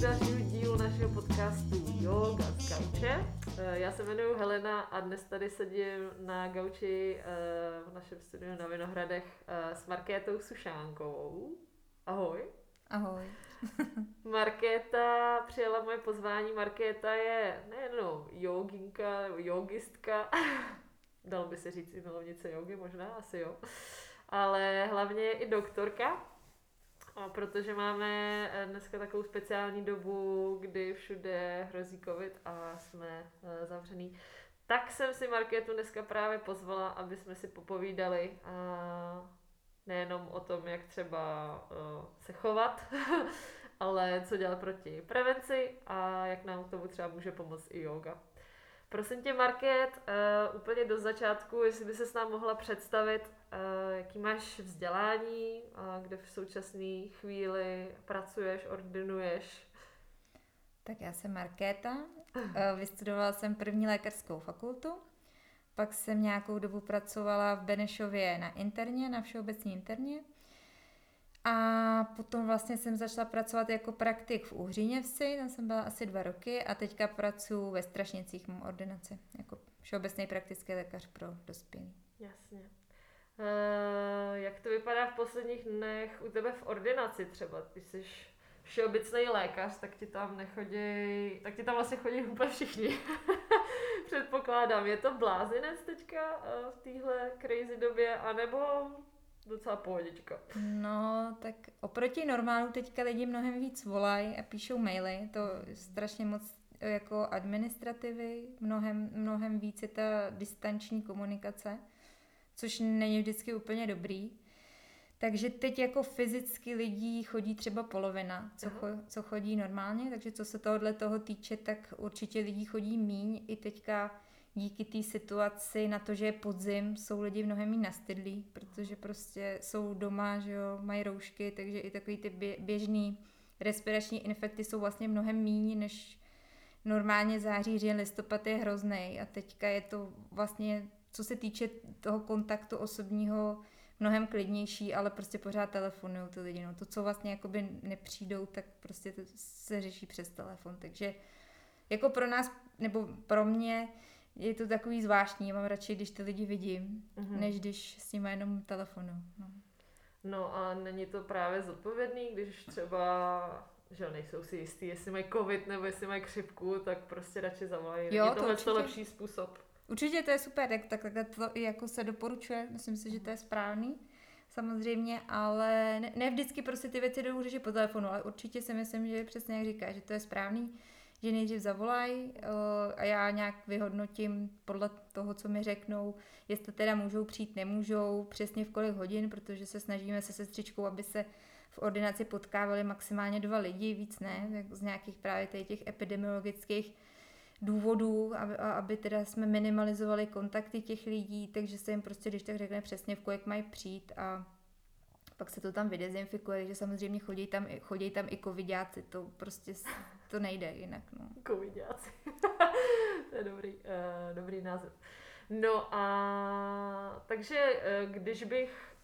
dalšího dílu našeho podcastu Yoga z gauče. Eh, Já se jmenuji Helena a dnes tady sedím na gauči eh, v našem studiu na Vinohradech eh, s Markétou Sušánkovou. Ahoj. Ahoj. Markéta přijala moje pozvání. Markéta je nejenom joginka nebo jogistka, dalo by se říct i milovnice jogy, možná, asi jo, ale hlavně je i doktorka, a protože máme eh, dneska takovou speciální dobu, kdy všude hrozí covid a jsme eh, zavřený, tak jsem si Markétu dneska právě pozvala, aby jsme si popovídali a nejenom o tom, jak třeba uh, se chovat, ale co dělat proti prevenci a jak nám k tomu třeba může pomoct i yoga. Prosím tě, Market, uh, úplně do začátku, jestli by se s nám mohla představit, uh, jaký máš vzdělání, uh, kde v současné chvíli pracuješ, ordinuješ. Tak já jsem Markéta, vystudovala jsem první lékařskou fakultu, pak jsem nějakou dobu pracovala v Benešově na interně, na všeobecní interně. A potom vlastně jsem začala pracovat jako praktik v Uhříněvsi, tam jsem byla asi dva roky a teďka pracuji ve Strašnicích, mám ordinaci, jako všeobecný praktický lékař pro dospělí. Jasně. Uh, jak to vypadá v posledních dnech u tebe v ordinaci třeba, když jsi všeobecný lékař, tak ti tam nechodí, tak ti tam vlastně chodí úplně všichni. Předpokládám, je to blázinec teďka uh, v téhle crazy době, anebo docela pohodička. No, tak oproti normálu teďka lidi mnohem víc volají a píšou maily, to je strašně moc jako administrativy, mnohem, mnohem víc je ta distanční komunikace, což není vždycky úplně dobrý. Takže teď jako fyzicky lidí chodí třeba polovina, co, cho, co chodí normálně, takže co se tohohle toho týče, tak určitě lidí chodí míň. I teďka díky té situaci na to, že je podzim, jsou lidi mnohem méně nastydlí, protože prostě jsou doma, že jo, mají roušky, takže i takový ty běžný respirační infekty jsou vlastně mnohem méně než normálně září, říjen, listopad je hrozný a teďka je to vlastně, co se týče toho kontaktu osobního, mnohem klidnější, ale prostě pořád telefonují ty lidi. No, to, co vlastně jakoby nepřijdou, tak prostě to se řeší přes telefon. Takže jako pro nás, nebo pro mě, je to takový zvláštní. Já mám radši, když ty lidi vidím, mm-hmm. než když s nimi jenom telefonu. No. no a není to právě zodpovědný, když třeba že nejsou si jistý, jestli mají covid nebo jestli mají křipku, tak prostě radši zavolají. Jo, je to určitě. lepší způsob. Určitě to je super, tak, tak, tak to jako se doporučuje, myslím si, že to je správný samozřejmě, ale ne, ne vždycky prostě ty věci jdou řešit po telefonu, ale určitě si myslím, že přesně jak říká, že to je správný, že nejdřív zavolají uh, a já nějak vyhodnotím podle toho, co mi řeknou, jestli teda můžou přijít, nemůžou, přesně v kolik hodin, protože se snažíme se sestřičkou, aby se v ordinaci potkávali maximálně dva lidi, víc ne, z nějakých právě těch epidemiologických důvodů, aby, aby teda jsme minimalizovali kontakty těch lidí, takže se jim prostě, když tak řekne přesně, v kolik mají přijít a pak se to tam vydezinfikuje, že samozřejmě chodí tam, chodí tam i covidáci, to prostě to nejde jinak. No. Covidáci, to je dobrý, uh, dobrý název. No a takže uh, když bych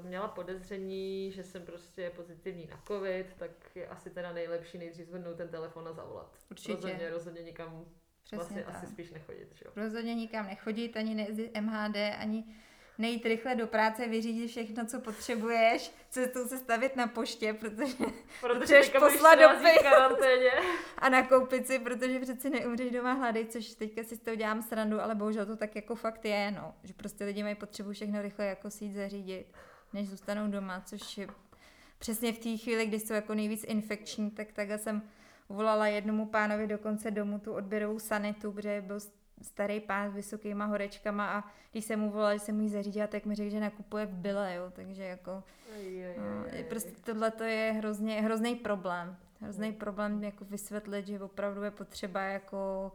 uh, měla podezření, že jsem prostě pozitivní na covid, tak je asi teda nejlepší nejdřív zvednout ten telefon a zavolat. Určitě. Rozhodně, rozhodně nikam Přesně vlastně tak. asi spíš nechodit. Že? Rozhodně nikam nechodit, ani nejezdit MHD, ani nejít rychle do práce, vyřídit všechno, co potřebuješ, cestou se stavit na poště, protože, protože poslat dopis a nakoupit si, protože přeci neumřeš doma hlady, což teďka si z toho dělám srandu, ale bohužel to tak jako fakt je, no, že prostě lidi mají potřebu všechno rychle jako si jít zařídit, než zůstanou doma, což je přesně v té chvíli, kdy jsou jako nejvíc infekční, tak takhle jsem volala jednomu pánovi dokonce domů tu odběrovou sanitu, protože byl starý pán s vysokýma horečkama a když jsem mu volala, že jsem mu ji zařídila, tak mi řekl, že nakupuje v byle, jo, takže jako no, prostě tohle to je hrozně, hrozný problém. Hrozný problém jako vysvětlit, že opravdu je potřeba jako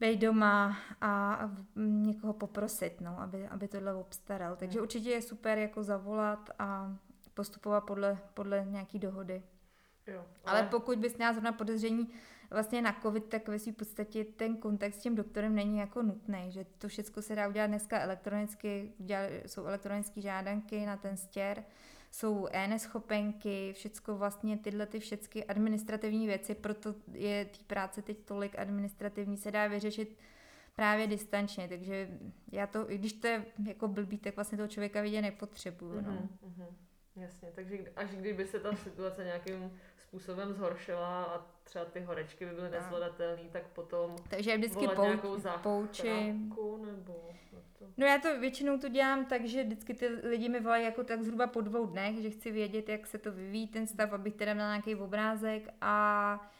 být doma a někoho poprosit, no, aby, aby tohle obstaral. Takže určitě je super jako zavolat a postupovat podle, podle nějaký dohody. Jo, ale... ale pokud bys měla zrovna podezření vlastně na covid, tak ve v podstatě ten kontakt s tím doktorem není jako nutný, že to všechno se dá udělat dneska elektronicky, jsou elektronické žádanky na ten stěr, jsou e-neschopenky, všecko vlastně tyhle ty všechny administrativní věci, proto je té práce teď tolik administrativní, se dá vyřešit právě distančně, takže já to, i když to je jako blbý, tak vlastně toho člověka vidět nepotřebuju. No. Mm-hmm, jasně, takže až kdyby se ta situace nějakým způsobem zhoršila a třeba ty horečky by byly nezvladatelné, tak potom Takže já vždycky pou, poučím. Nebo to... No já to většinou to dělám tak, že vždycky ty lidi mi volají jako tak zhruba po dvou dnech, že chci vědět, jak se to vyvíjí ten stav, abych teda měla nějaký obrázek a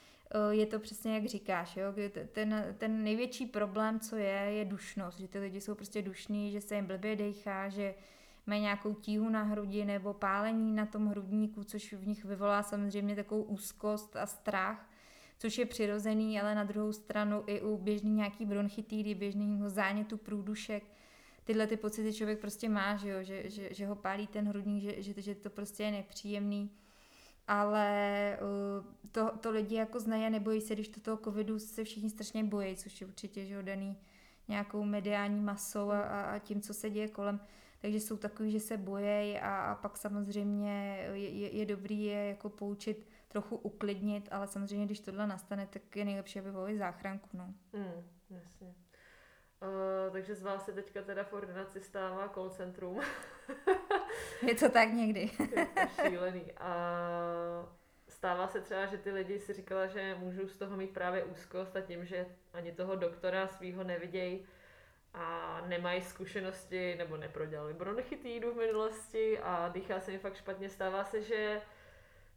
e, je to přesně jak říkáš, jo? Ten, ten největší problém, co je, je dušnost, že ty lidi jsou prostě dušní, že se jim blbě dechá, že mají nějakou tíhu na hrudi nebo pálení na tom hrudníku, což v nich vyvolá samozřejmě takovou úzkost a strach, což je přirozený, ale na druhou stranu i u běžný nějaký bronchitidy, běžného zánětu průdušek, tyhle ty pocity člověk prostě má, že, jo, že, že, že ho pálí ten hrudník, že, že, že to prostě je nepříjemný. Ale uh, to, to lidi jako znají a nebojí se, když do toho covidu se všichni strašně bojí, což je určitě že daný nějakou mediální masou a, a tím, co se děje kolem takže jsou takový, že se bojejí a, a pak samozřejmě je, je, je dobrý je jako poučit, trochu uklidnit, ale samozřejmě, když tohle nastane, tak je nejlepší, aby volili záchranku, no. Mm, jasně. Uh, takže z vás se teďka teda v ordinaci stává call centrum. je to tak někdy. je to šílený. A stává se třeba, že ty lidi si říkala, že můžou z toho mít právě úzkost a tím, že ani toho doktora svýho nevidějí, a nemají zkušenosti nebo neprodělali bronchitídu v minulosti a dýchá se jim fakt špatně. Stává se, že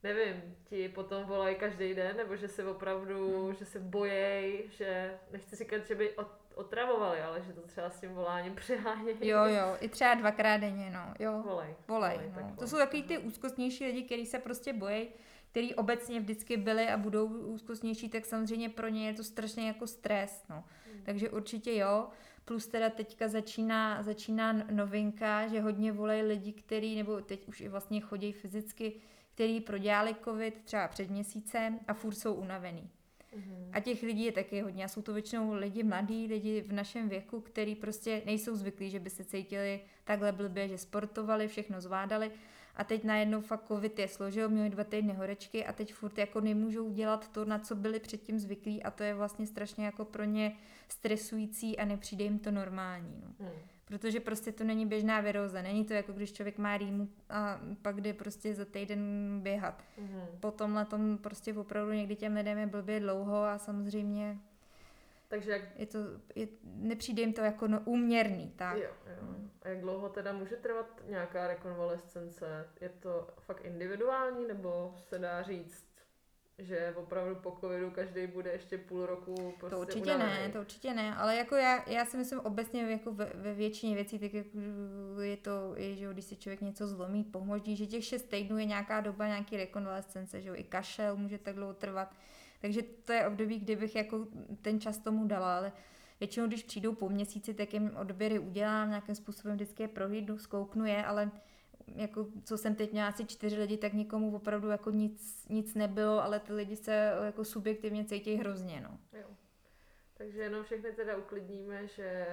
nevím, ti potom volají každý den, nebo že se opravdu, hmm. že se bojejí, že nechci říkat, že by otravovali, ale že to třeba s tím voláním přehánějí. Jo, jo, i třeba dvakrát denně, no, jo. Volej. Volej, volej no. To jsou takový ty úzkostnější lidi, kteří se prostě bojí, který obecně vždycky byli a budou úzkostnější, tak samozřejmě pro ně je to strašně jako stres, no. Hmm. Takže určitě jo. Plus teda teďka začíná, začíná novinka, že hodně volají lidi, kteří, nebo teď už i vlastně chodí fyzicky, který prodělali covid třeba před měsícem a furt jsou unavený. Mm-hmm. A těch lidí je taky hodně. A jsou to většinou lidi mladí, lidi v našem věku, který prostě nejsou zvyklí, že by se cítili takhle blbě, že sportovali, všechno zvládali a teď najednou fakt covid je složil, měli dva týdny horečky a teď furt jako nemůžou dělat to, na co byli předtím zvyklí a to je vlastně strašně jako pro ně stresující a nepřijde jim to normální. No. Hmm. Protože prostě to není běžná viróza. Není to jako když člověk má rýmu a pak jde prostě za týden běhat. Hmm. Po tomhle tom prostě opravdu někdy těm lidem je blbě dlouho a samozřejmě takže jak... Je to, je, nepřijde jim to jako no, úměrný, tak. Jo, jo. A jak dlouho teda může trvat nějaká rekonvalescence? Je to fakt individuální, nebo se dá říct, že opravdu po covidu každý bude ještě půl roku prostě To určitě unavený. ne, to určitě ne, ale jako já, já si myslím obecně jako ve, ve většině věcí, tak jako je to, je, že když si člověk něco zlomí, pomoží, že těch šest týdnů je nějaká doba nějaký rekonvalescence, že jo, i kašel může tak dlouho trvat, takže to je období, kdy bych jako ten čas tomu dala, ale většinou, když přijdou po měsíci, tak jim odběry udělám, nějakým způsobem vždycky je prohlídnu, zkouknu je, ale jako, co jsem teď měla asi čtyři lidi, tak nikomu opravdu jako nic, nic nebylo, ale ty lidi se jako subjektivně cítí hrozně, no. Jo. Takže jenom všechny teda uklidníme, že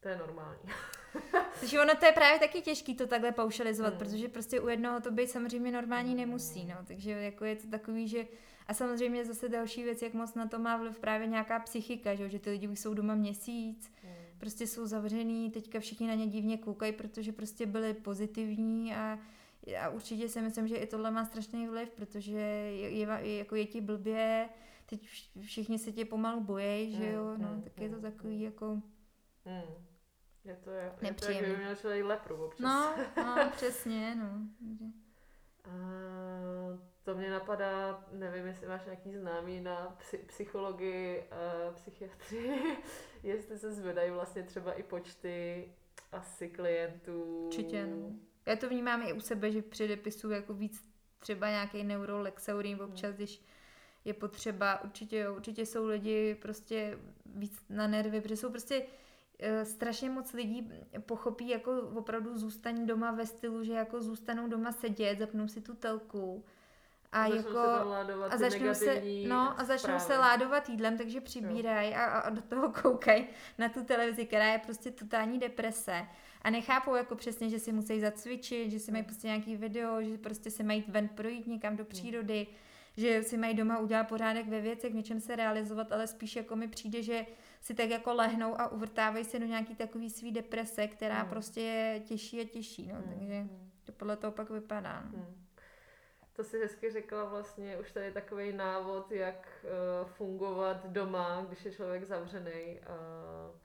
to je normální. Takže ono to je právě taky těžký to takhle paušalizovat, hmm. protože prostě u jednoho to být samozřejmě normální nemusí, no. Takže jako je to takový, že a samozřejmě zase další věc, jak moc na to má vliv právě nějaká psychika, že, že ty lidi už jsou doma měsíc, hmm. prostě jsou zavřený, teďka všichni na ně divně koukají, protože prostě byli pozitivní a a určitě si myslím, že i tohle má strašný vliv, protože je, je, jako je ti blbě, teď všichni se tě pomalu bojí, že jo, no, hmm, tak je to hmm, takový jako... Hmm. Je to, je, je to, jak by měl člověk lepru občas. No, no přesně, no. A to mě napadá, nevím, jestli máš nějaký známý na psychologii, uh, psychiatrii, jestli se zvedají vlastně třeba i počty asi klientů. Určitě, no. Já to vnímám i u sebe, že předepisuju jako víc třeba nějaký neurolexaurin občas, hmm. když je potřeba, určitě jo, určitě jsou lidi prostě víc na nervy, protože jsou prostě uh, strašně moc lidí pochopí jako opravdu zůstaní doma ve stylu, že jako zůstanou doma sedět, zapnou si tu telku, A, začnou jako, se a začnou se, no, a začnou se ládovat jídlem, takže přibírají a, a do toho koukají na tu televizi, která je prostě totální deprese. A nechápou jako přesně, že si musí zacvičit, že si mají prostě nějaký video, že prostě se mají ven projít někam do přírody, že si mají doma udělat pořádek ve věcech, v něčem se realizovat, ale spíš jako mi přijde, že si tak jako lehnou a uvrtávají se do nějaký takový svý deprese, která Hmm. prostě je těžší a těžší, no, Hmm, takže to podle toho pak vypadá. No. Hmm. To si hezky řekla vlastně, už tady je takový návod, jak uh, fungovat doma, když je člověk zavřený. Uh,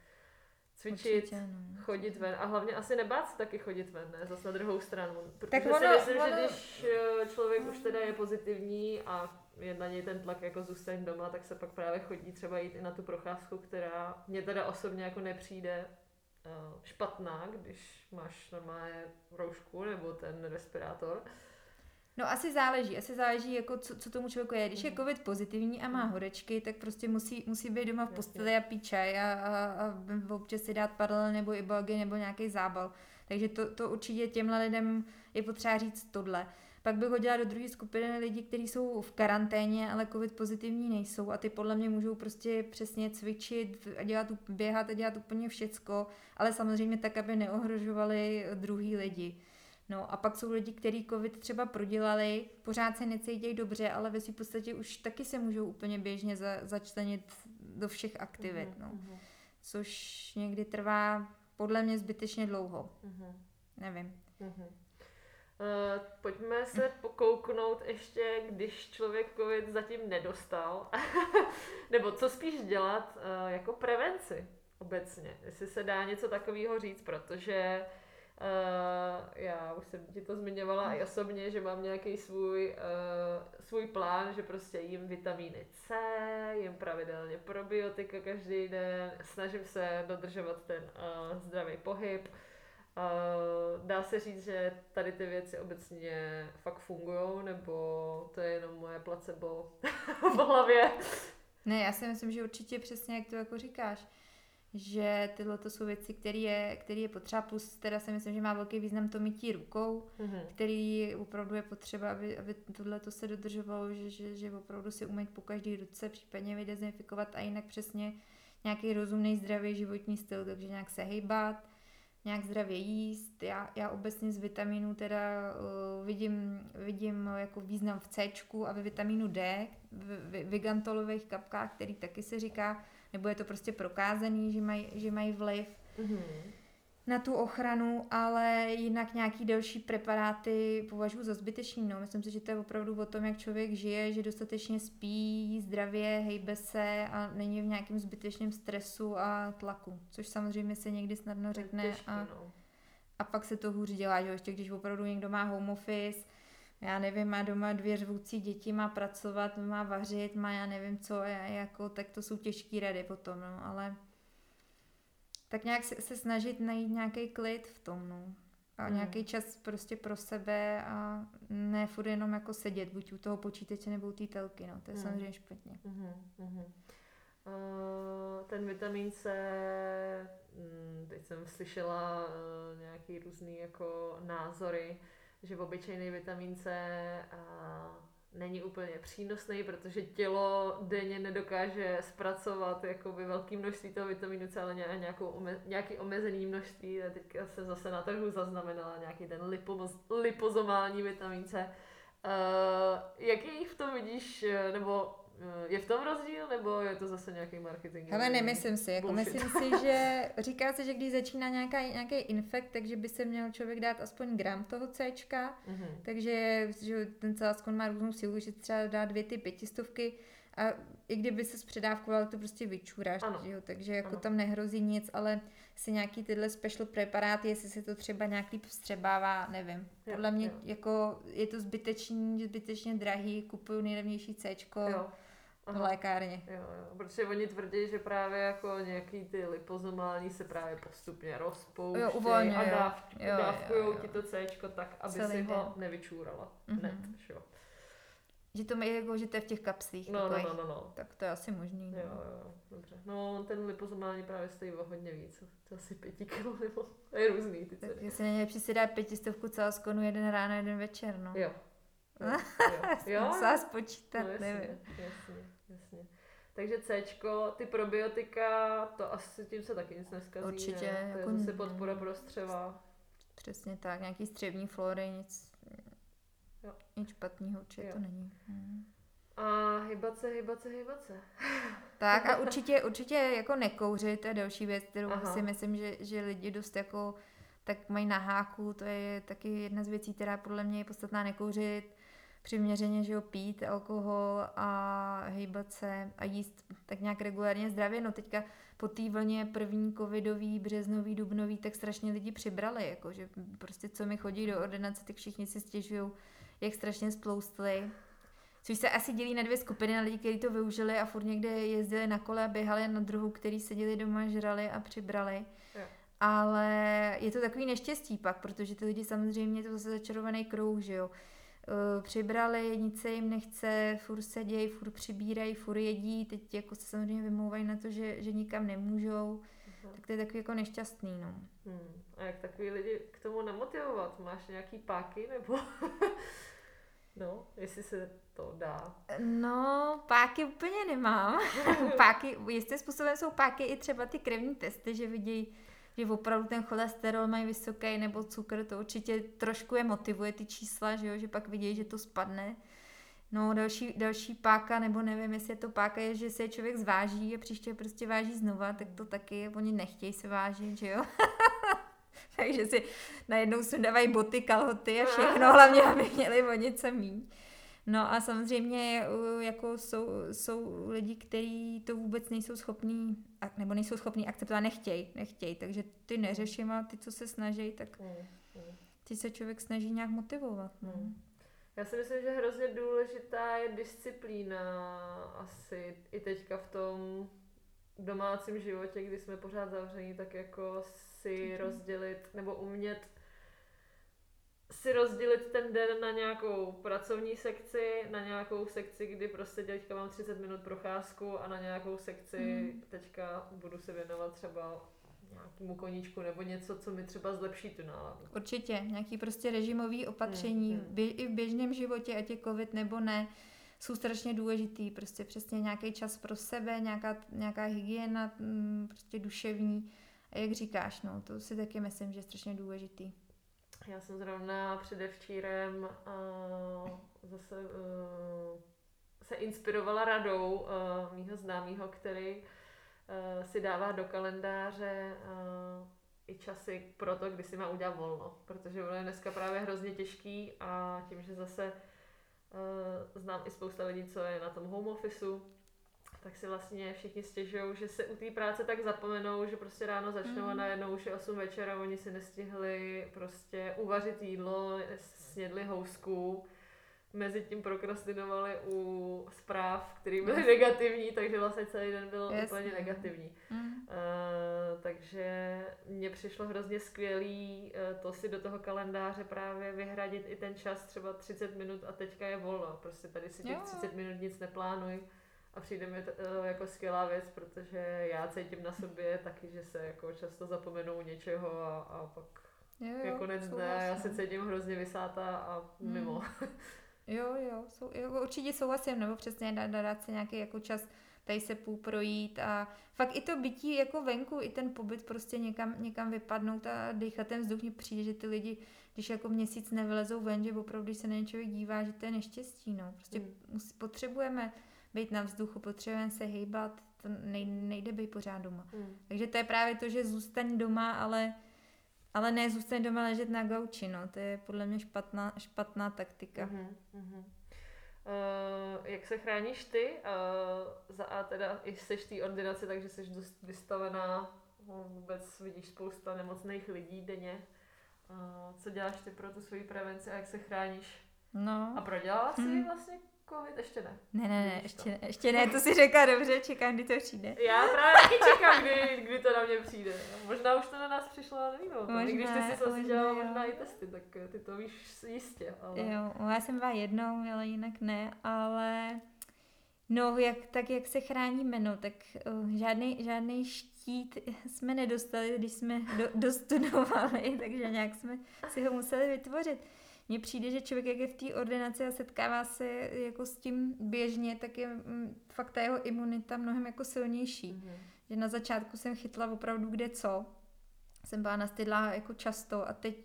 cvičit, Určitě, no. chodit ven a hlavně asi nebát se taky chodit ven, ne? Zase na druhou stranu. Protože Tak si ono- myslím, ono- že když eh, člověk už teda je pozitivní a je na něj ten tlak jako zůstaň doma, tak se pak právě chodí třeba jít i na tu procházku, která mě teda osobně jako nepřijde eh, špatná, když máš normálně roušku nebo ten respirátor. No asi záleží, asi záleží, jako co, co tomu člověku je. Když je Mhm. covid pozitivní a má Mhm. horečky, tak prostě musí, musí být doma v posteli a pít čaj a, a, a občas si dát padel nebo ibogy nebo nějaký zábal. Takže to, to určitě těmhle lidem je potřeba říct tohle. Pak bych hodila do druhé skupiny lidí, kteří jsou v karanténě, ale covid pozitivní nejsou a ty podle mě můžou prostě přesně cvičit a dělat, běhat a dělat úplně všecko, ale samozřejmě tak, aby neohrožovali druhý lidi. No a pak jsou lidi, kteří covid třeba prodělali, pořád se necítí dobře, ale ve své podstatě už taky se můžou úplně běžně za, začlenit do všech aktivit, Mhm, no. mhm, Což někdy trvá podle mě zbytečně dlouho. mhm. Nevím. Mhm. Uh, pojďme se pokouknout ještě, když člověk covid zatím nedostal, nebo co spíš dělat uh, jako prevenci obecně, jestli se dá něco takového říct, protože uh, já už jsem ti to zmiňovala i osobně, že mám nějaký svůj, uh, svůj plán, že prostě jím vitamíny C, jim pravidelně probiotika každý den, snažím se dodržovat ten uh, zdravý pohyb, Uh, dá se říct, že tady ty věci obecně fakt fungují, nebo to je jenom moje placebo v hlavě? Ne, já si myslím, že určitě přesně jak to jako říkáš, že tyhle to jsou věci, které je, který je potřeba, plus teda si myslím, že má velký význam to mytí rukou, Mhm. který opravdu je potřeba, aby, aby tohle to se dodržovalo, že, že, že opravdu si umýt po každý ruce, případně vydezinfikovat a jinak přesně nějaký rozumný, zdravý životní styl, takže nějak se hejbat, nějak zdravě jíst. Já, já obecně z vitamínů teda uh, vidím, vidím jako význam v C a ve vitamínu D, v, v vigantolových kapkách, který taky se říká, nebo je to prostě prokázaný, že mají, že mají vliv Mhm. na tu ochranu, ale jinak nějaký další preparáty považuji za zbytečný. No. Myslím si, že to je opravdu o tom, jak člověk žije, že dostatečně spí, zdravě, hejbe se a není v nějakém zbytečném stresu a tlaku, což samozřejmě se někdy snadno řekne Těžký, a, no. a pak se to hůř dělá, že jo, ještě když opravdu někdo má home office, já nevím, má doma dvě řvoucí děti, má pracovat, má vařit, má já nevím co, jako, tak to jsou těžké rady potom, no, ale tak nějak se, se snažit najít nějaký klid v tom, no. A Hmm. nějaký čas prostě pro sebe a ne furt jenom jako sedět, buď u toho počítače nebo u té telky, no, to je Hmm. samozřejmě špatně. Mhm, mhm. Uh, ten vitamin C, mm, teď jsem slyšela uh, nějaký různý jako názory, že obyčejný vitamin C uh, není úplně přínosný, protože tělo denně nedokáže zpracovat jakoby velké množství toho vitamínu C, ale ně- nějakou nějaký omezený množství. A teďka jsem zase na trhu zaznamenala nějaký ten lipoz, lipozomální vitamin C. Uh, jaký v tom vidíš, nebo je v tom rozdíl, nebo je to zase nějaký marketing? Ale nemyslím si, jako Bullshit. myslím si, že říká se, že když začíná nějaká, nějaký infekt, takže by se měl člověk dát aspoň gram toho C, Mhm. takže že ten celáskon má různou sílu, že třeba dá dvě ty pětistovky a i kdyby se zpředávkoval, to prostě vyčuráš, že jo? takže jako Ano. tam nehrozí nic, ale si nějaký tyhle special preparáty, jestli se to třeba nějak líp vstřebává, nevím. Jo, Podle mě jo. jako je to zbytečný, zbytečně drahý, kupuju nejlevnější C Jo. v lékárně. Jo, jo, protože oni tvrdí, že právě jako nějaký ty lipozomální se právě postupně rozpouštějí Jo, uvolňují, a jo. dáv, Jo, jo, dávkujou jo. ti to C tak, aby Celý si ho den. nevyčúrala Mhm. hned. že Jo. Že to je jako, že to je v těch kapslích No, no, takových. no, no, no. Tak to je asi možný. Jo, No. jo, dobře. No, ten lipozomální právě stojí o hodně víc. To asi pěti kilo nebo je různý ty ceny. Tak jestli není lepší si dát pětistovku celáskonu jeden ráno, jeden večer, no. Jo. Jo, jo. Musela spočítat, no, jasně, nevím. Jasně, jasně. Takže C, ty probiotika, to asi tím se taky nic neskazí. Určitě, Ne? To je jako zase n- podpora pro střeva. Přesně tak, nějaký střevní flory, nic, Jo. nic špatného určitě Jo. to není. Hmm. A hybat se, hybat se, hybat se. Tak a určitě, určitě jako nekouřit, to je další věc, kterou Aha. si myslím, že, že lidi dost jako tak mají na háku, to je taky jedna z věcí, která podle mě je podstatná nekouřit, přiměřeně, že jo, pít alkohol a hejbat se a jíst tak nějak regulárně zdravě. No teďka po té vlně první covidový, březnový, dubnový, tak strašně lidi přibrali, jako že prostě co mi chodí do ordinace, tak všichni si stěžují, jak strašně sploustli. Což se asi dělí na dvě skupiny, na lidi, kteří to využili a furt někde jezdili na kole a běhali, a na druhou, který seděli doma, žrali a přibrali. Jo. Ale je to takový neštěstí pak, protože ty lidi samozřejmě, to je zase začarovaný kruh, že jo. Eh, Přibrali, nic se jim nechce, furt sedějí, furt přibírají, furt jedí, teď jako se samozřejmě vymlouvají na to, že, že nikam nemůžou, Mhm. tak to je takový jako nešťastný, no. Hmm. A jak takový lidi k tomu namotivovat? Máš nějaký páky nebo... no, jestli se to dá. No, páky úplně nemám. páky, jistým způsobem jsou páky i třeba ty krevní testy, že vidějí, že opravdu ten cholesterol mají vysoký nebo cukr, to určitě trošku je motivuje ty čísla, že, jo, že pak vidějí, že to spadne. No, další, další páka, nebo nevím, jestli je to páka, je, že se člověk zváží a příště prostě váží znova, tak to taky, oni nechtějí se vážit, že jo. Takže si najednou sundávají boty, kalhoty a všechno, hlavně, aby měli o něco míň. No a samozřejmě uh, jako jsou, jsou lidi, kteří to vůbec nejsou schopní, nebo nejsou schopní akceptovat, nechtějí, nechtějí, takže ty neřeším a ty, co se snaží, tak Hmm. Hmm. ty se člověk snaží nějak motivovat. No. Hmm. Já si myslím, že hrozně důležitá je disciplína asi i teďka v tom domácím životě, kdy jsme pořád zavření, tak jako si Mhm. rozdělit nebo umět si rozdělit ten den na nějakou pracovní sekci, na nějakou sekci, kdy prostě teďka mám 30 minut procházku a na nějakou sekci Mhm. teďka budu se věnovat třeba nějakému koníčku nebo něco, co mi třeba zlepší tu náladu. Určitě, nějaký prostě režimový opatření, Hmm, hmm. bě, i v běžném životě, ať je covid nebo ne, jsou strašně důležitý, prostě přesně nějaký čas pro sebe, nějaká, nějaká hygiena, mm, prostě duševní. A jak říkáš, no, to si taky myslím, že je strašně důležitý. Já jsem zrovna předevčírem uh, zase uh, se inspirovala radou uh, mýho známého, který uh, si dává do kalendáře uh, i časy pro to, kdy si má udělat volno, protože ono je dneska právě hrozně těžký a tím, že zase uh, znám i spousta lidí, co je na tom home officeu, tak si vlastně všichni stěžují, že se u té práce tak zapomenou, že prostě ráno začnou a Mhm. najednou už je 8 večera, oni si nestihli prostě uvařit jídlo, snědli housku, mezi tím prokrastinovali u zpráv, které byly negativní, takže vlastně celý den byl Jasně. úplně negativní. Mm. Uh, takže mně přišlo hrozně skvělý uh, to si do toho kalendáře právě vyhradit i ten čas, třeba 30 minut a teďka je volno. Prostě tady si těch Jo. 30 minut nic neplánuj a přijde mi to uh, jako skvělá věc, protože já cítím na sobě taky, že se jako často zapomenou něčeho a, a pak Jo, je jo, konec dne a já se cítím hrozně vysátá a Mm. mimo. Jo, jo, sou, jo, určitě souhlasím, nebo přesně dát, dát si nějaký jako čas tady se půl projít a fakt i to bytí jako venku, i ten pobyt prostě někam, někam vypadnout a dýchat ten vzduch, mně přijde, že ty lidi, když jako měsíc nevylezou ven, že opravdu, když se na ně člověk dívá, že to je neštěstí, no. Prostě Mm. potřebujeme být na vzduchu, potřebujeme se hýbat, to nej, nejde být pořád doma. Mm. Takže to je právě to, že zůstaň doma, ale, ale ne zůstaň doma ležet na gauči, no. To je podle mě špatná, špatná taktika. Mhm, mhm. Uh, jak se chráníš ty? Uh, za A teda i jsi v té ordinaci, takže jsi dost vystavená, vůbec vidíš spousta nemocných lidí denně. Uh, co děláš ty pro tu svoji prevenci a jak se chráníš? No. A prodělala jsi Hmm. vlastně covid? Ještě ne. Ne, ne, ne, ještě, to. ne, ještě ne, to si řekla dobře, čekám, kdy to přijde. Já právě taky čekám, kdy, kdy to na mě přijde. Možná už to na nás přišlo, ale nevím. I když ty Možná, jsi asi možná, dělala možná i testy, tak eh, ty to víš jistě. Ale... Jo, já jsem byla jednou, ale jinak ne, ale no, jak, tak jak se chráníme, no, tak uh, žádný, žádný štít jsme nedostali, když jsme do, dostudovali, takže nějak jsme si ho museli vytvořit. Mně přijde, že člověk, jak je v té ordinaci a setkává se jako s tím běžně, tak je mm, fakt ta jeho imunita mnohem jako silnější. Mm-hmm. Že na začátku jsem chytla opravdu kde co. Jsem byla nastydlá jako často a teď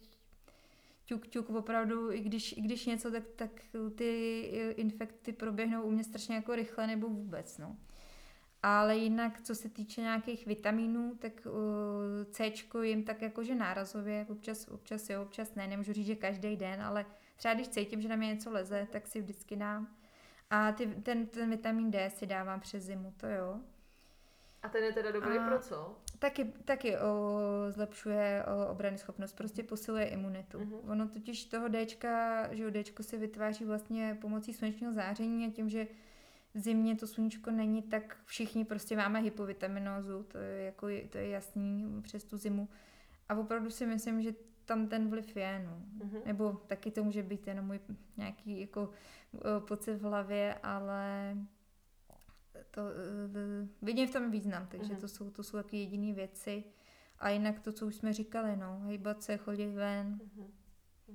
ťuk, ťuk, opravdu, i když, i když něco, tak, tak ty infekty proběhnou u mě strašně jako rychle nebo vůbec, no. Ale jinak, co se týče nějakých vitamínů, tak uh, C jim tak jakože nárazově, občas, občas jo, občas ne, nemůžu říct, že každý den, ale třeba když cítím, že na mě něco leze, tak si vždycky dám. A ty, ten, ten vitamin D si dávám přes zimu, to jo. A ten je teda dobrý a pro co? Taky, taky o, zlepšuje o, obrany schopnost, prostě posiluje imunitu. Uh-huh. Ono totiž toho Dčka, že Dčko se vytváří vlastně pomocí slunečního záření a tím, že v zimě to sluníčko není, tak všichni prostě máme hypovitaminózu, to je, jako, to je jasný přes tu zimu. A opravdu si myslím, že tam ten vliv je, no. Uh-huh. Nebo taky to může být jenom můj nějaký jako pocit v hlavě, ale to, uh, vidím v tom význam, takže uh-huh. to jsou, to jsou taky jediné věci. A jinak to, co už jsme říkali, no, hejbat se, chodit ven, uh-huh.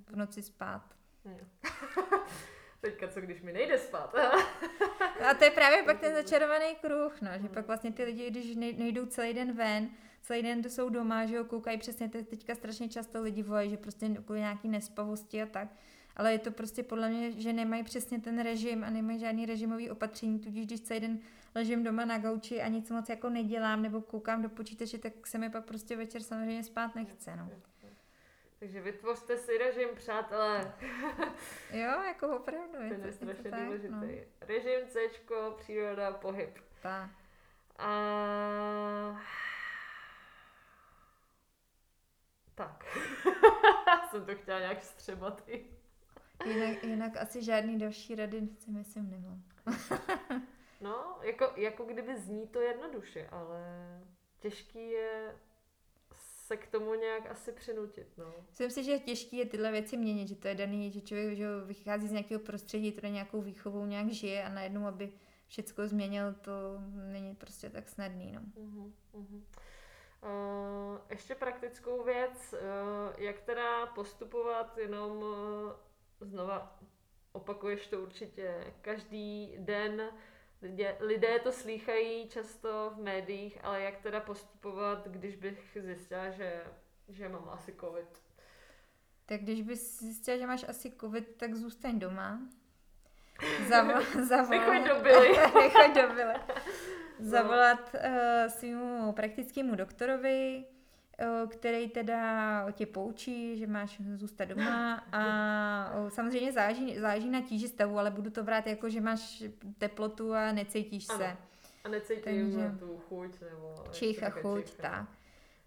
v noci spát. Teďka co, když mi nejde spát? a to je právě pak ten začarovaný kruh, no, že pak vlastně ty lidi, když nejdou celý den ven, celý den jsou doma, že jo, koukají přesně, teďka strašně často lidi volají, že prostě kvůli nějaký nespavosti a tak, ale je to prostě podle mě, že nemají přesně ten režim a nemají žádný režimový opatření, tudíž když celý den ležím doma na gauči a nic moc jako nedělám nebo koukám do počítače, tak se mi pak prostě večer samozřejmě spát nechce, no. Takže vytvořte si režim, přátelé. jo, jako opravdu. Je to je strašně tak, důležitý. No. Režim C, příroda, pohyb. Tak. A... Tak. Jsem to chtěla nějak střebat i. Jinak, jinak asi žádný další rady si myslím nemám. no, jako, jako kdyby zní to jednoduše, ale těžký je se k tomu nějak asi přinutit. No. Myslím si, že těžké je tyhle věci měnit, že to je daný, že člověk že vychází z nějakého prostředí, které nějakou výchovou nějak žije a najednou, aby všechno změnil, to není prostě tak snadný. No. Uh-huh, uh-huh. Uh, ještě praktickou věc, uh, jak teda postupovat, jenom uh, znova opakuješ to určitě každý den, lidé, lidé to slýchají často v médiích, ale jak teda postupovat, když bych zjistila, že, že mám asi covid? Tak když bys zjistila, že máš asi covid, tak zůstaň doma. Zavol, zavol, Nechoď. Nechoď. Zavolat uh, svýmu praktickému doktorovi, který teda tě poučí, že máš zůstat doma a eh, samozřejmě záleží, záleží na tíži stavu, ale budu to brát jako, že máš teplotu a necítíš ano. se. A necítíš takže... tu chuť nebo... Čich a chuť, čich, tak.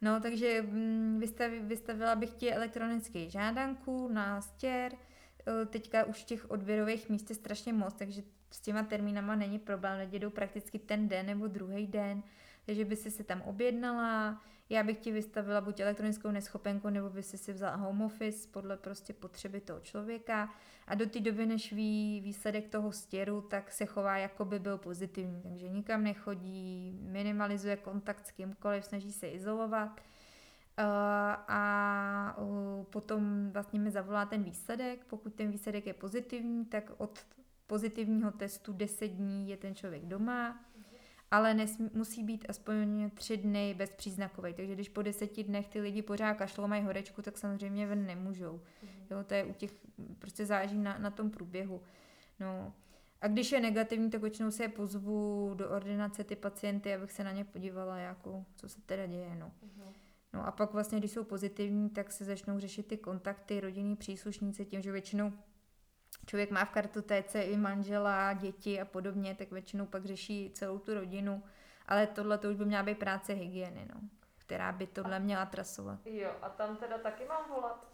No, takže mm, vystav, vystavila bych ti elektronický žádanku na stěr, eh, teďka už těch odběrových míst je strašně moc, takže s těma termínama není problém, lidi jdou prakticky ten den nebo druhý den, takže by si se tam objednala, já bych ti vystavila buď elektronickou neschopenku, nebo by si si vzala home office podle prostě potřeby toho člověka. A do té doby, než ví výsledek toho stěru, tak se chová, jako by byl pozitivní, takže nikam nechodí, minimalizuje kontakt s kýmkoliv, snaží se izolovat. Uh, a potom vlastně mi zavolá ten výsledek, pokud ten výsledek je pozitivní, tak od pozitivního testu 10 dní je ten člověk doma, ale nesmí, musí být aspoň tři dny bezpříznakový. Takže když po deseti dnech ty lidi pořád kašlou, mají horečku, tak samozřejmě ven nemůžou. Mm. Jo, to je u těch, prostě záleží na, na tom průběhu. No. A když je negativní, tak většinou se je pozvu do ordinace ty pacienty, abych se na ně podívala, jako, co se teda děje. No. Mm. no a pak vlastně, když jsou pozitivní, tak se začnou řešit ty kontakty, rodinní příslušníci, tím, že většinou člověk má v kartotéce i manžela, děti a podobně, tak většinou pak řeší celou tu rodinu. Ale tohle to už by měla být práce hygieny, no, která by tohle měla trasovat. Jo, a tam teda taky mám volat?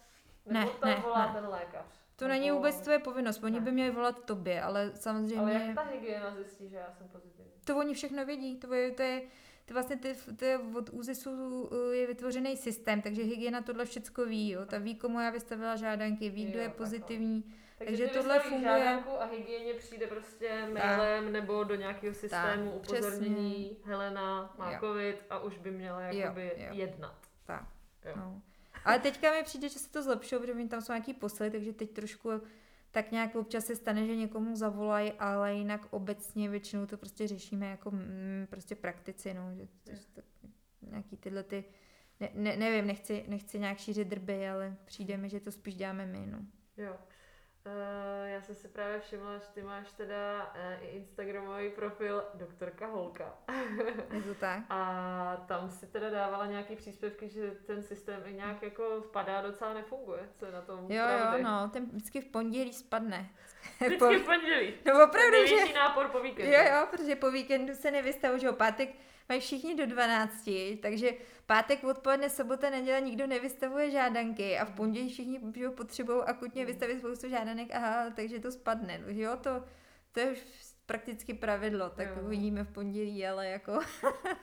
Nebo ne, tam ne, volá ne. ten lékař? To Nebo... není vůbec tvoje povinnost, oni ne. by měli volat tobě, ale samozřejmě... Ale jak ta hygiena zjistí, že já jsem pozitivní? To oni všechno vědí, to je, to je, to vlastně ty, to je od ÚZISu je vytvořený systém, takže hygiena tohle všechno ví, jo. Ta ví, komu já vystavila žádanky, ví, kdo je pozitivní. Takhle. Takže, Takže tohle funguje. a hygieně přijde prostě mailem tak. nebo do nějakého systému tak, upozornění. Přesně. Helena má jo. covid a už by měla jakoby jo, jo. jednat. Tak. Jo. No. Ale teďka mi přijde, že se to zlepšilo, protože tam jsou nějaký posly, takže teď trošku tak nějak občas se stane, že někomu zavolají, ale jinak obecně většinou to prostě řešíme jako mm, prostě praktici, no, že, že to, nějaký tyhle ty, ne, ne, nevím, nechci, nechci nějak šířit drby, ale přijde mi, že to spíš děláme my, no. Jo. Uh, já jsem si právě všimla, že ty máš teda uh, i Instagramový profil doktorka Holka. Je to tak? A tam si teda dávala nějaký příspěvky, že ten systém i nějak jako spadá, docela nefunguje. Co je na tom Jo, pravdy? jo, no, ten vždycky v pondělí spadne. Vždycky v pondělí. No opravdu, že... nápor po víkendu. Jo, jo, protože po víkendu se nevystavují, že jo, pátek mají všichni do 12, takže pátek odpoledne, sobota, neděle nikdo nevystavuje žádanky a v pondělí všichni potřebují akutně vystavit spoustu žádanek, aha, takže to spadne, no, jo, to, to je už prakticky pravidlo, tak Jo. uvidíme v pondělí, ale jako...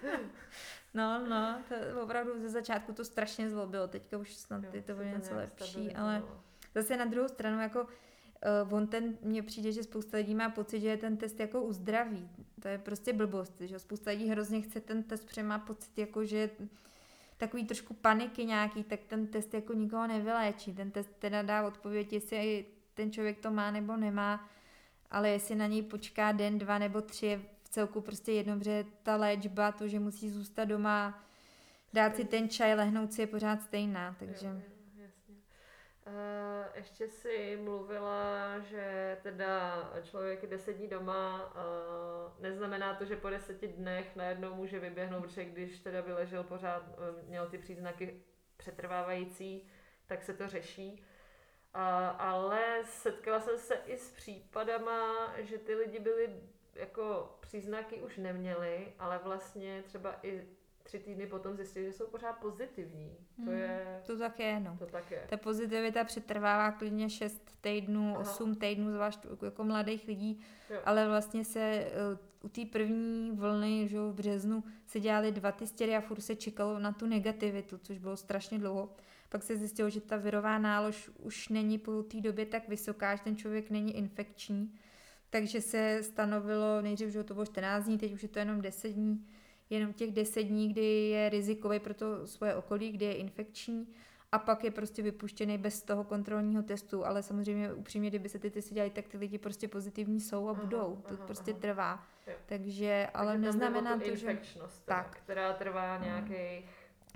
no, no, to opravdu ze začátku to strašně zlobilo, teďka už snad Jo, je to o něco lepší, ale zase na druhou stranu jako Uh, on ten, mně přijde, že spousta lidí má pocit, že je ten test jako uzdraví. To je prostě blbost, že spousta lidí hrozně chce ten test, protože má pocit jako, že takový trošku paniky nějaký, tak ten test jako nikoho nevyléčí. Ten test teda dá odpověď, jestli ten člověk to má nebo nemá, ale jestli na něj počká den, dva nebo tři, je v celku prostě jedno, protože ta léčba, to, že musí zůstat doma, dát si ten čaj, lehnout si je pořád stejná, takže... Jo, jo. Uh, ještě si mluvila, že teda člověk je deset dní doma, uh, neznamená to, že po deseti dnech najednou může vyběhnout, protože když teda vyležel pořád, uh, měl ty příznaky přetrvávající, tak se to řeší. Ale setkala jsem se i s případama, že ty lidi byli jako příznaky už neměli, ale vlastně třeba i tři týdny potom zjistili, že jsou pořád pozitivní. To Hmm. je, To tak je, no. to tak je. Ta pozitivita přetrvává klidně 6 týdnů, Aha. 8 týdnů, zvlášť jako mladých lidí, Jo. ale vlastně se eh, u té první vlny, že v březnu se dělaly dva testy a furt se čekalo na tu negativitu, což bylo strašně dlouho. Pak se zjistilo, že ta virová nálož už není po té době tak vysoká, že ten člověk není infekční, takže se stanovilo, nejdřív, že to bylo 14 dní, teď už je to jenom 10 dní, jenom těch 10 dní, kdy je rizikový pro to svoje okolí, kdy je infekční a pak je prostě vypuštěný bez toho kontrolního testu, ale samozřejmě upřímně, kdyby se ty testy dělaly, tak ty lidi prostě pozitivní jsou a Aha, budou. To aha, prostě aha. trvá. Jo. Takže, ale Takže neznamená to, že infekčnost, teda, Tak. která trvá nějakých...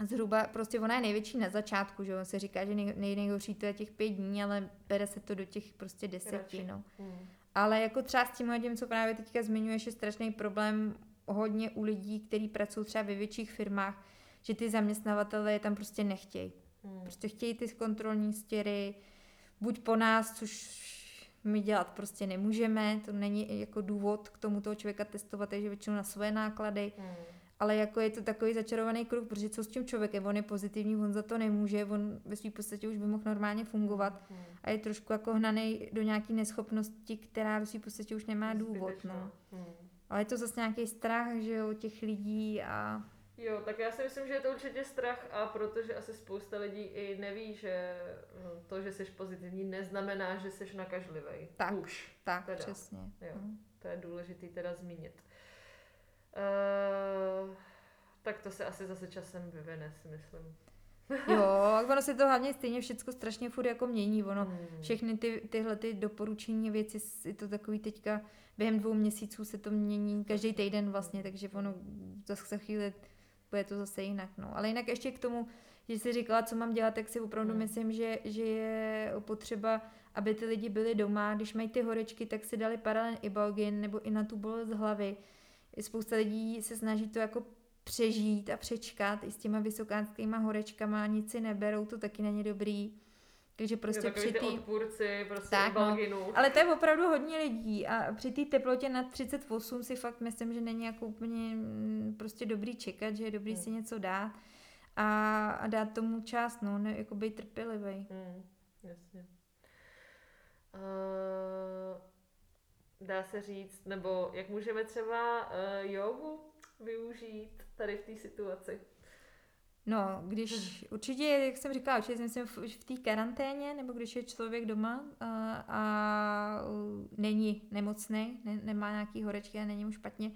zhruba, prostě ona je největší na začátku, že jo, se říká, že nej, nej, nejhorší to je těch pět dní, ale bere se to do těch prostě deseti, no. Hmm. Ale jako třeba s tím, co právě teďka zmiňuješ, je strašný problém hodně u lidí, kteří pracují třeba ve větších firmách, že ty zaměstnavatele je tam prostě nechtějí. Hmm. Prostě chtějí ty kontrolní stěry, buď po nás, což my dělat prostě nemůžeme, to není jako důvod k tomu toho člověka testovat, takže většinou na své náklady, Hmm. ale jako je to takový začarovaný kruh, protože co s tím člověkem, on je pozitivní, on za to nemůže, on ve své podstatě už by mohl normálně fungovat Hmm. a je trošku jako hnaný do nějaké neschopnosti, která ve své podstatě už nemá důvod, no. Hmm. Ale je to zase nějaký strach, že jo, těch lidí a Jo, tak já si myslím, že je to určitě strach a protože asi spousta lidí i neví, že hm, to, že jsi pozitivní, neznamená, že jsi nakažlivý. Tak. Už. tak, Teda. přesně. Jo. no. To je důležitý teda zmínit. Uh, tak to se asi zase časem vyvine, si myslím. Jo, a ono se to hlavně stejně všechno strašně furt jako mění, ono Hmm. všechny ty, tyhle ty doporučení věci, je to takový teďka, během dvou měsíců se to mění každý týden vlastně, takže ono zase za chvíli bude to zase jinak, no. Ale jinak ještě k tomu, že jsi říkala, co mám dělat, tak si opravdu Hmm. myslím, že, že je potřeba, aby ty lidi byli doma, když mají ty horečky, tak si dali paralen ibalgin nebo i na tu bolest hlavy. Spousta lidí se snaží to jako přežít a přečkat i s těma vysokánskýma horečkama, nic si neberou, to taky není dobrý. Takže prostě jo, při té odpůrci, prostě Tak, no. ale to je opravdu hodně lidí a při té teplotě na 38 si fakt myslím, že není jako úplně mm, prostě dobrý čekat, že je dobrý Hmm. si něco dát a, a dát tomu čas, no, ne, jako být trpělivý. Hmm, jasně. Uh, dá se říct, nebo jak můžeme třeba uh, jogu využít tady v té situaci? No, když určitě, jak jsem říkala, určitě si myslím v, v té karanténě, nebo když je člověk doma a, a uh, není nemocný, ne, nemá nějaký horečky a není mu špatně,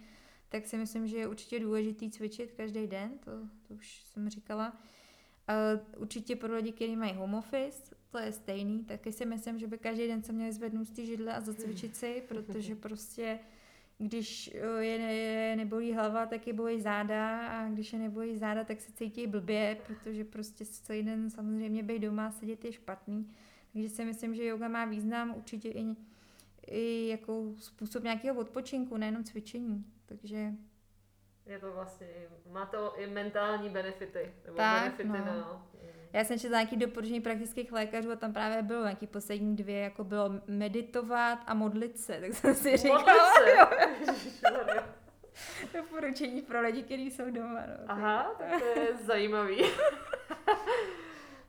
tak si myslím, že je určitě důležitý cvičit každý den, to, to už jsem říkala. Uh, určitě pro lidi, kteří mají home office, to je stejný, taky si myslím, že by každý den se měli zvednout z té židle a zacvičit si, protože prostě když eh, je, je nebolí hlava, tak je bolí záda a když je nebolí záda, tak se cítí blbě, protože prostě celý den samozřejmě být doma a sedět je špatný. Takže si myslím, že yoga má význam určitě i, i jako způsob nějakého odpočinku, nejenom cvičení. Takže je to vlastně, má to i mentální benefity, nebo tak, benefity no. na... Já jsem četla nějaký doporučení praktických lékařů a tam právě bylo nějaký poslední dvě, jako bylo meditovat a modlit se, tak jsem si říkala, doporučení pro lidi, kteří jsou doma. No. Aha, tak to je zajímavý.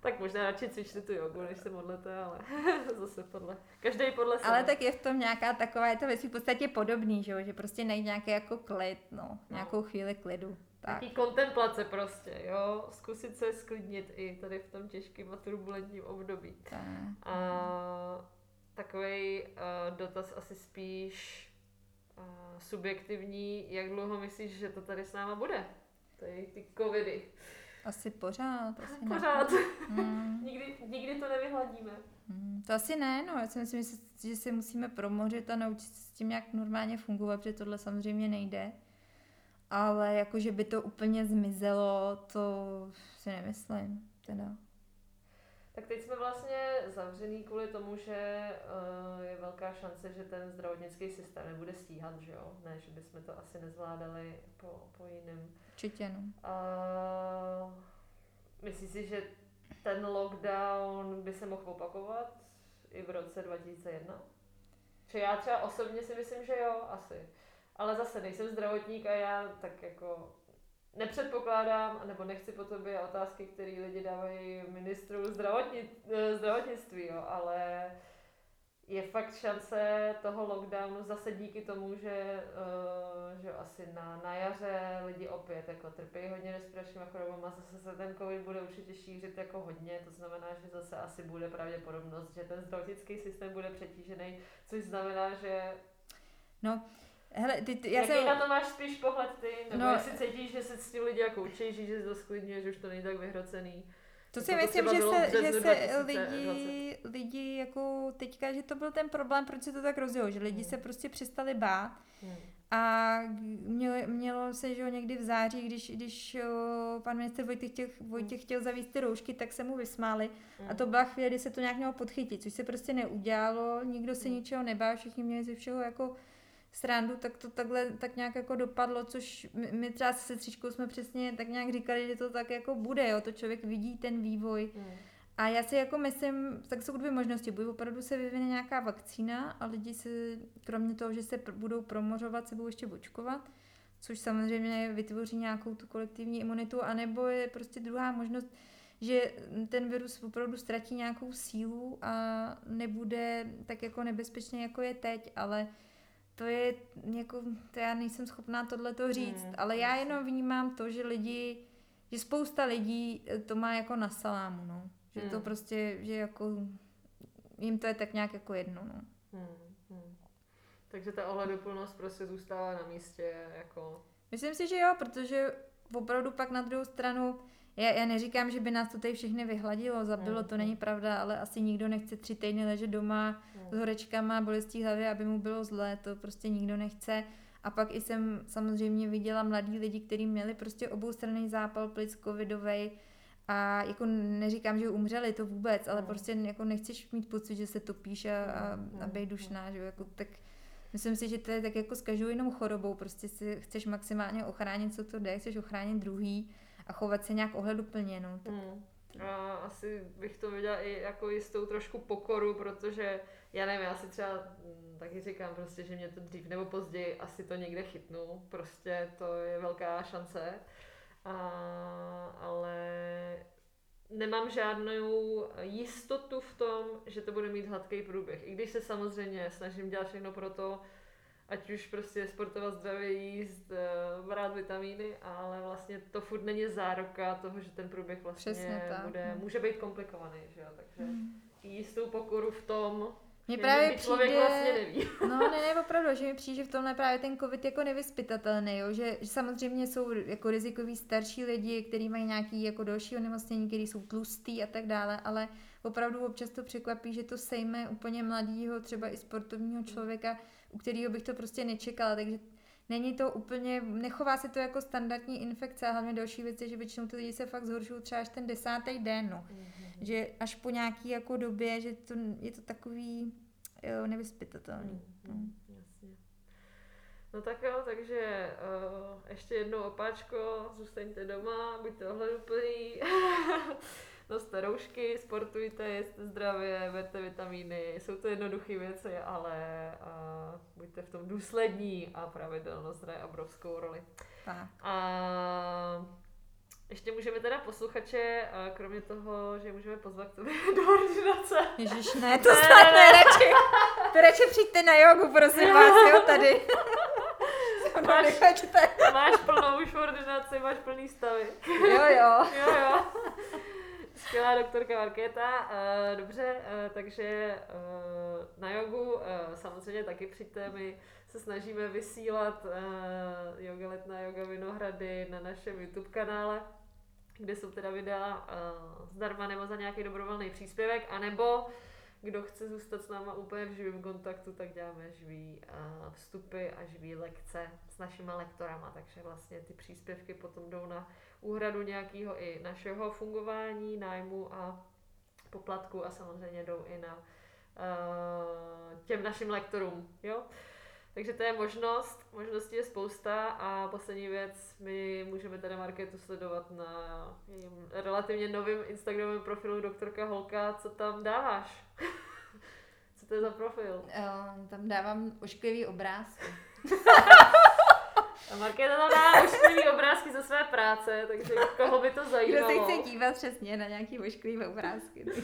Tak možná radši cvičte tu jogu, než se modlete, ale zase podle, každý podle sebe. Ale tak je v tom nějaká taková, je to věc v podstatě podobný, že, jo? že prostě najít nějaký jako klid, no, nějakou chvíli klidu. Tak. Taký kontemplace prostě, jo, zkusit se sklidnit i tady v tom těžkém a turbulentním období. Tak. A takový uh, dotaz asi spíš uh, subjektivní, jak dlouho myslíš, že to tady s náma bude? Tady ty covidy. Asi pořád. Asi pořád. Hmm. nikdy, nikdy to nevyhladíme. Hmm, to asi ne, no. Já si myslím, že si musíme promořit a naučit se s tím nějak normálně fungovat, protože tohle samozřejmě nejde. Ale jako, že by to úplně zmizelo, to si nemyslím. Teda. Tak teď jsme vlastně zavřený kvůli tomu, že uh, je velká šance, že ten zdravotnický systém nebude stíhat, že jo? Ne, že bychom to asi nezvládali po, po jiném. Určitě, no. Uh, myslíš si, že ten lockdown by se mohl opakovat i v roce 2001? Že já třeba osobně si myslím, že jo, asi. Ale zase nejsem zdravotník a já tak jako nepředpokládám, nebo nechci po tobě otázky, které lidi dávají ministru zdravotni, eh, zdravotnictví, jo, ale je fakt šance toho lockdownu zase díky tomu, že, uh, že asi na, na jaře lidi opět jako trpí hodně respiračníma chorobama, zase se ten covid bude určitě šířit jako hodně, to znamená, že zase asi bude pravděpodobnost, že ten zdravotnický systém bude přetížený, což znamená, že No, Hele, ty, ty, já Jaký jsem... na to máš spíš pohled ty? Nebo no, jestli cítíš, že se s tím lidi jako učí, že se to sklidňuje, že už to není tak vyhrocený? To si myslím, že se, že se lidi, lidi jako teďka, že to byl ten problém, proč se to tak rozjelo, že lidi hmm. se prostě přestali bát. Hmm. A mělo, mělo se, že někdy v září, když, když o, pan minister Vojtěch, těch, Vojtěch chtěl zavíst ty roušky, tak se mu vysmáli. Hmm. A to byla chvíle, kdy se to nějak mělo podchytit, což se prostě neudělalo, nikdo se hmm. ničeho nebál, všichni měli ze všeho jako srandu, tak to takhle tak nějak jako dopadlo, což my, my třeba se sestřičkou jsme přesně tak nějak říkali, že to tak jako bude, jo, to člověk vidí ten vývoj. Hmm. A já si jako myslím, tak jsou dvě možnosti. Buď opravdu se vyvine nějaká vakcína a lidi se, kromě toho, že se budou promořovat, se budou ještě očkovat, což samozřejmě vytvoří nějakou tu kolektivní imunitu, anebo je prostě druhá možnost, že ten virus opravdu ztratí nějakou sílu a nebude tak jako nebezpečný, jako je teď, ale to je jako, to já nejsem schopná tohle to říct, hmm, ale já jenom vnímám to, že lidi, že spousta lidí to má jako na salámu, no. Že hmm. to prostě, že jako jim to je tak nějak jako jedno, no. Hmm, hmm. Takže ta ohleduplnost prostě zůstává na místě, jako... Myslím si, že jo, protože opravdu pak na druhou stranu já, já neříkám, že by nás to tady všechny vyhladilo, zabilo, to není pravda, ale asi nikdo nechce tři týdny ležet doma s horečkama, bolestí hlavy, aby mu bylo zlé, to prostě nikdo nechce. A pak i jsem samozřejmě viděla mladí lidi, kteří měli prostě oboustranný zápal plic covidovej, a jako neříkám, že umřeli, to vůbec, ale prostě jako nechceš mít pocit, že se topíš a, a, a bej dušná, že jako tak myslím si, že to je tak jako s každou jinou chorobou, prostě si chceš maximálně ochránit, co to jde, chceš ochránit druhý a chovat se nějak ohleduplně, no. Tak... Hmm. A asi bych to viděla i jako jistou trošku pokoru, protože já nevím, já si třeba taky říkám prostě, že mě to dřív nebo později asi to někde chytnu, prostě to je velká šance, a, ale nemám žádnou jistotu v tom, že to bude mít hladký průběh. I když se samozřejmě snažím dělat všechno pro to, ať už prostě sportovat zdravě jíst, eh, brát vitamíny, ale vlastně to furt není záruka toho, že ten průběh vlastně bude, hmm. může být komplikovaný, že jo? takže hmm. jistou pokoru v tom, Mně právě někdy člověk přijde... vlastně neví. No ne, ne, opravdu, že mi přijde, že v tomhle právě ten covid jako nevyspytatelný, jo? Že, že samozřejmě jsou jako rizikoví starší lidi, kteří mají nějaký jako další onemocnění, kteří jsou tlustý a tak dále, ale opravdu občas to překvapí, že to sejme úplně mladýho, třeba i sportovního člověka, u kterého bych to prostě nečekala, takže není to úplně, nechová se to jako standardní infekce a hlavně další věc je, že většinou ty lidi se fakt zhoršují třeba až ten desátý den, no. Mm-hmm. Že až po nějaký jako době, že to, je to takový jo, nevyspytatelný. No. Mm, jasně. No tak jo, takže uh, ještě jednou opáčko, zůstaňte doma, buďte ohleduplní, noste roušky, sportujte, jeste zdravě, berte vitamíny, jsou to jednoduché věci, ale uh, buďte v tom důslední a pravidelnost hraje obrovskou roli. Tak. A ještě můžeme teda posluchače, kromě toho, že můžeme pozvat k tobě do ordinace. Ježiš, ne, to snad ne, radši. To radši přijďte na jogu, prosím vás, jo, tady. Máš-. Máš plnou už ordinaci, máš plný stavy. Jo, jo. Jo, jo. Skvělá doktorka Markéta. Uh, dobře, uh, takže uh, na jogu samozřejmě taky přijďte. My se snažíme vysílat Yoga Letná Yoga Vinohrady na našem YouTube kanále, kde jsou teda videa zdarma nebo za nějaký dobrovolný příspěvek, anebo kdo chce zůstat s náma úplně v živém kontaktu, tak děláme živý vstupy a živý lekce s našimi lektorama, takže vlastně ty příspěvky potom jdou na úhradu nějakého i našeho fungování, nájmu a poplatku a samozřejmě jdou i na uh, těm našim lektorům, jo. Takže to je možnost, možností je spousta a poslední věc, my můžeme teda Marketu sledovat na jejím relativně novém Instagramovém profilu doktorka Holka, co tam dáváš? co to je za profil? Jo, tam dávám ošklivý obrázky. A Markéta tam dá ošklivý obrázky ze své práce, takže koho by to Kdo se zajímalo. chce dívat přesně na nějaký ošklivý obrázky.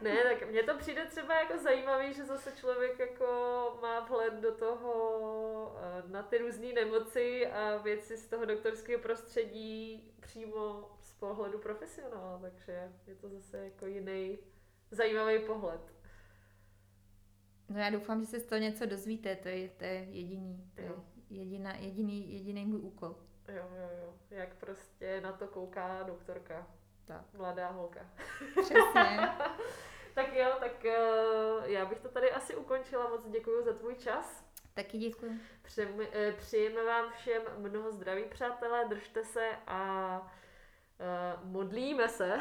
Ne, tak mně to přijde třeba jako zajímavý, že zase člověk jako má vhled do toho, eh, na ty různé nemoci a věci z toho doktorského prostředí přímo z pohledu profesionála, takže je to zase jako jiný zajímavý pohled. No já doufám, že se z toho něco dozvíte, to je, to je jediný, to je Jo. Jediná, jediný, jediný můj úkol. Jo, jo, jo. Jak prostě na to kouká doktorka. Tak. Mladá holka. Přesně. Tak jo, tak eh, já bych to tady asi ukončila. Moc děkuji za tvůj čas. Taky děkuji. Eh, přejeme vám všem mnoho zdraví, přátelé, držte se a eh, modlíme se,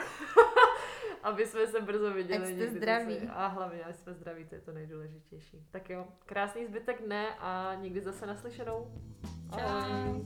aby jsme se brzo viděli. Ať jste někdy zdraví. zase. A hlavně, ať jsme zdraví, to je to nejdůležitější. Tak jo, krásný zbytek dne a někdy zase naslyšenou. Čau. Ahoj.